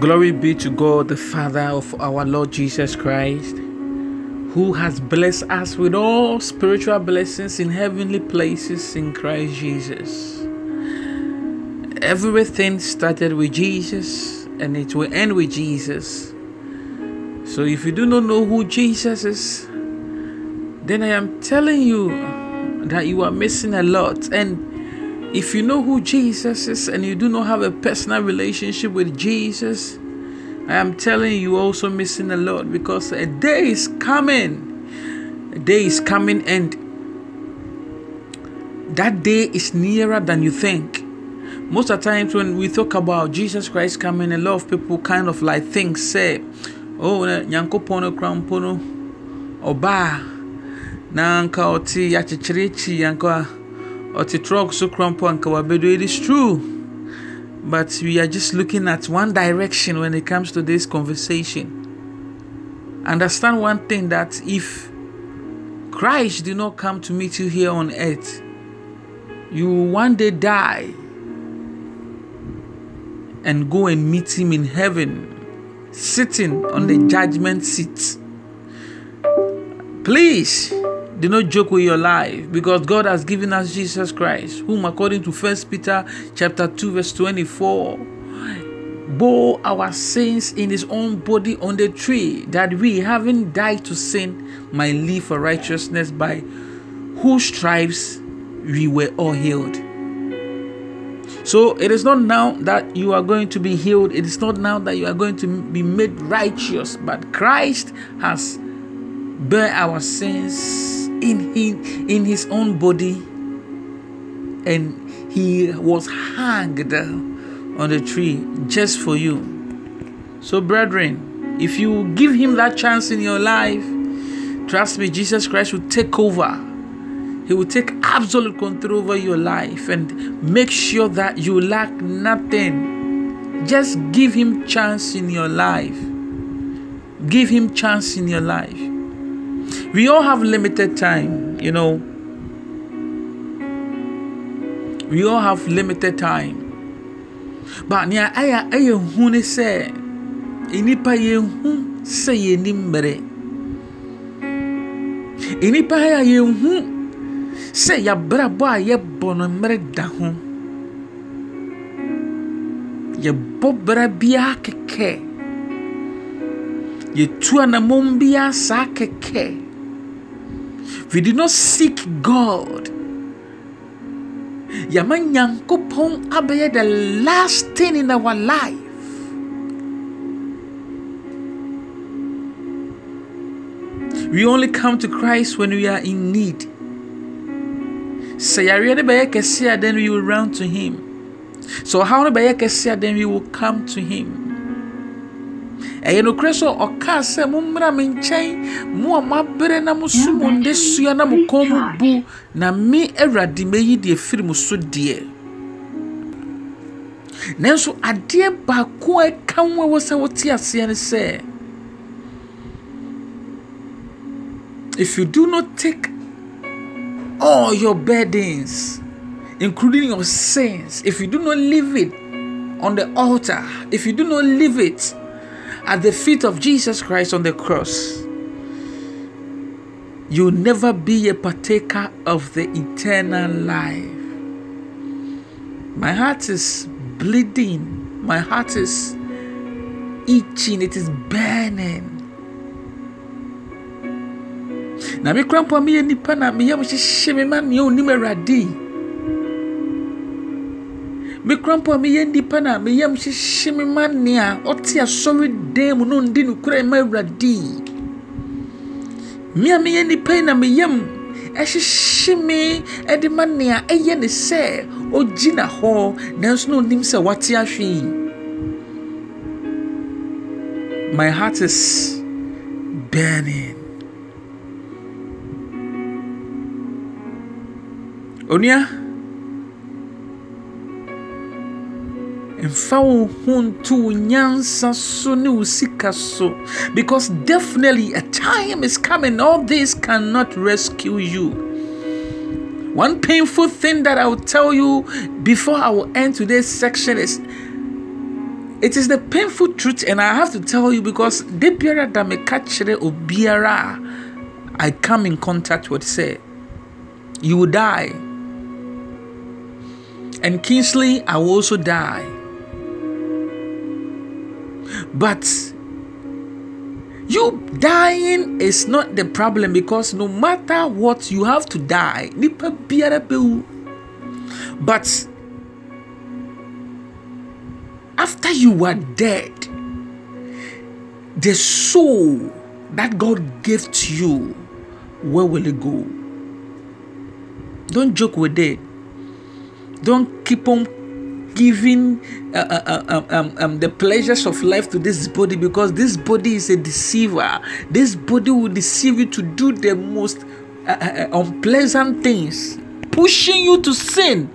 Glory be to God, the Father of our Lord Jesus Christ, who has blessed us with all spiritual blessings in heavenly places in Christ Jesus. Everything started with Jesus and it will end with Jesus. So if you do not know who Jesus is, then I am telling you that you are missing a lot. And if you know who Jesus is and you do not have a personal relationship with Jesus, I am telling you, also missing a lot because a day is coming. A day is coming, and that day is nearer than you think. Most of the times when we talk about Jesus Christ coming, a lot of people kind of like think, say, oh, nyankopɔn krampo no ɔbaa na anka ɔte anka truck so crumple and kawabedo. It is true. But we are just looking at one direction when it comes to this conversation. Understand one thing that if Christ did not come to meet you here on earth, you will one day die and go and meet him in heaven, sitting on the judgment seat. Please do not joke with your life because God has given us Jesus Christ, whom according to First Peter chapter 2, verse 24, bore our sins in his own body on the tree, that we, having died to sin, might live for righteousness, by whose stripes we were all healed. So it is not now that you are going to be healed, it is not now that you are going to be made righteous, but Christ has bear our sins in, in, in his own body and he was hanged on the tree just for you. So, brethren, if you give him that chance in your life, trust me, Jesus Christ will take over. He will take absolute control over your life and make sure that you lack nothing. Just give him chance in your life. Give him chance in your life. We all have limited time, you know. We all have limited time. But nia aya aya hu ne sɛ enipa yɛ hu sɛ yɛ ni mmere. Enipa aya yɛ hu sɛ yabrabɔ a yɛbɔ no mmere da ho. Yɛbɔ bra kɛkɛ. We did not seek God. Yama nyankopɔn abɛyɛ the last thing in our life. We only come to Christ when we are in need. Bɛyɛ then we will run to Him. So how then we will come to Him ɛyɛ sɛ mommra me nkyɛn mo a na moso mo nde sua na mo kɔn mu bu na me awurade mɛyi deɛ firi mo so deɛ. Nanso adeɛ baako a ɛka ɛwɔ sɛ wote aseɛ ne sɛ if you do not take all your burdens including your sins if you do not leave it on the altar if you do not leave it at the feet of Jesus Christ on the cross, you'll never be a partaker of the eternal life. My heart is bleeding, my heart is itching, it is burning. na me kura mpo a meyɛ nipa na me onim awurade me kura mpo a meyɛ nipa na meyam hyehye me ma nea ɔte asɔre dan mu no ndi no kura ma awurade me a meyɛ nipa yi na meyam ɛhyehye me ɛde ma nea ɛyɛ ne sɛ ogyina hɔ nanso na onim sɛ wate ahwe my heart is burning. Onua mfa wo ho nto wo nyansa so ne wo sika so. Because definitely a time is coming all this cannot rescue you. One painful thing that I will tell you before I will end today's section is it is the painful truth and i have to tell you because de biara da meka kyerɛ obiara i come in contact with say you will die. And kingsley i will also die but you dying is not the problem because no matter what you have to die nipa biara but after you are dead, the soul that God gave to you, where will it go? Don't joke with it. Don't keep on giving uh, uh, uh, um, um, um, the pleasures of life to this body because this body is a deceiver. This body will deceive you to do the most uh, uh, uh unpleasant things, pushing you to sin.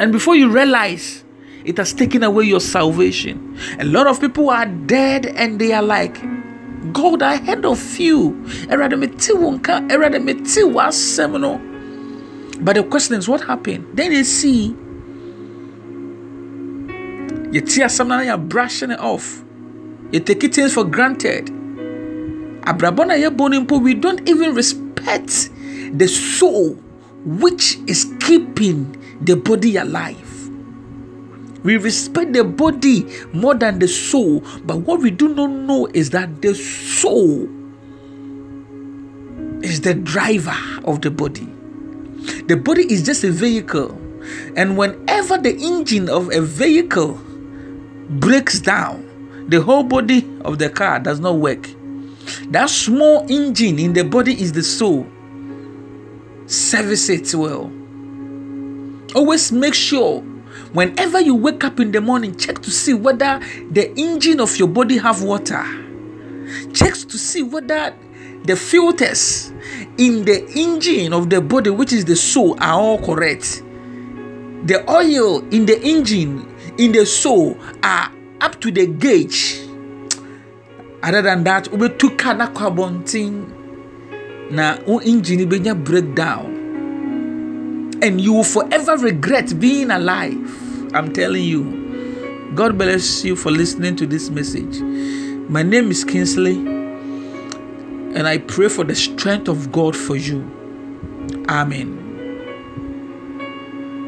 And before you realize, it has taken away your salvation. A lot of people are dead and they are like, God ahead of you. But the question is, what happened? Then they see you tear something you're brushing it off. You take it things for granted. We don't even respect the soul which is keeping the body alive. We respect the body more than the soul, but what we do not know is that the soul is the driver of the body. The body is just a vehicle, and whenever the engine of a vehicle breaks down, the whole body of the car does not work. That small engine in the body is the soul. Service it well. Always make sure Whenever you wake up in the morning, check to see whether the engine of your body have water. Check to see whether the filters in the engine of the body, which is the soul, are all correct. The oil in the engine in the soul are up to the gauge. Other than that, we took kana kwabontin na o engine benya breakdown and you will forever regret being alive. I'm telling you. God bless you for listening to this message. My name is Kingsley, and I pray for the strength of God for you. Amen.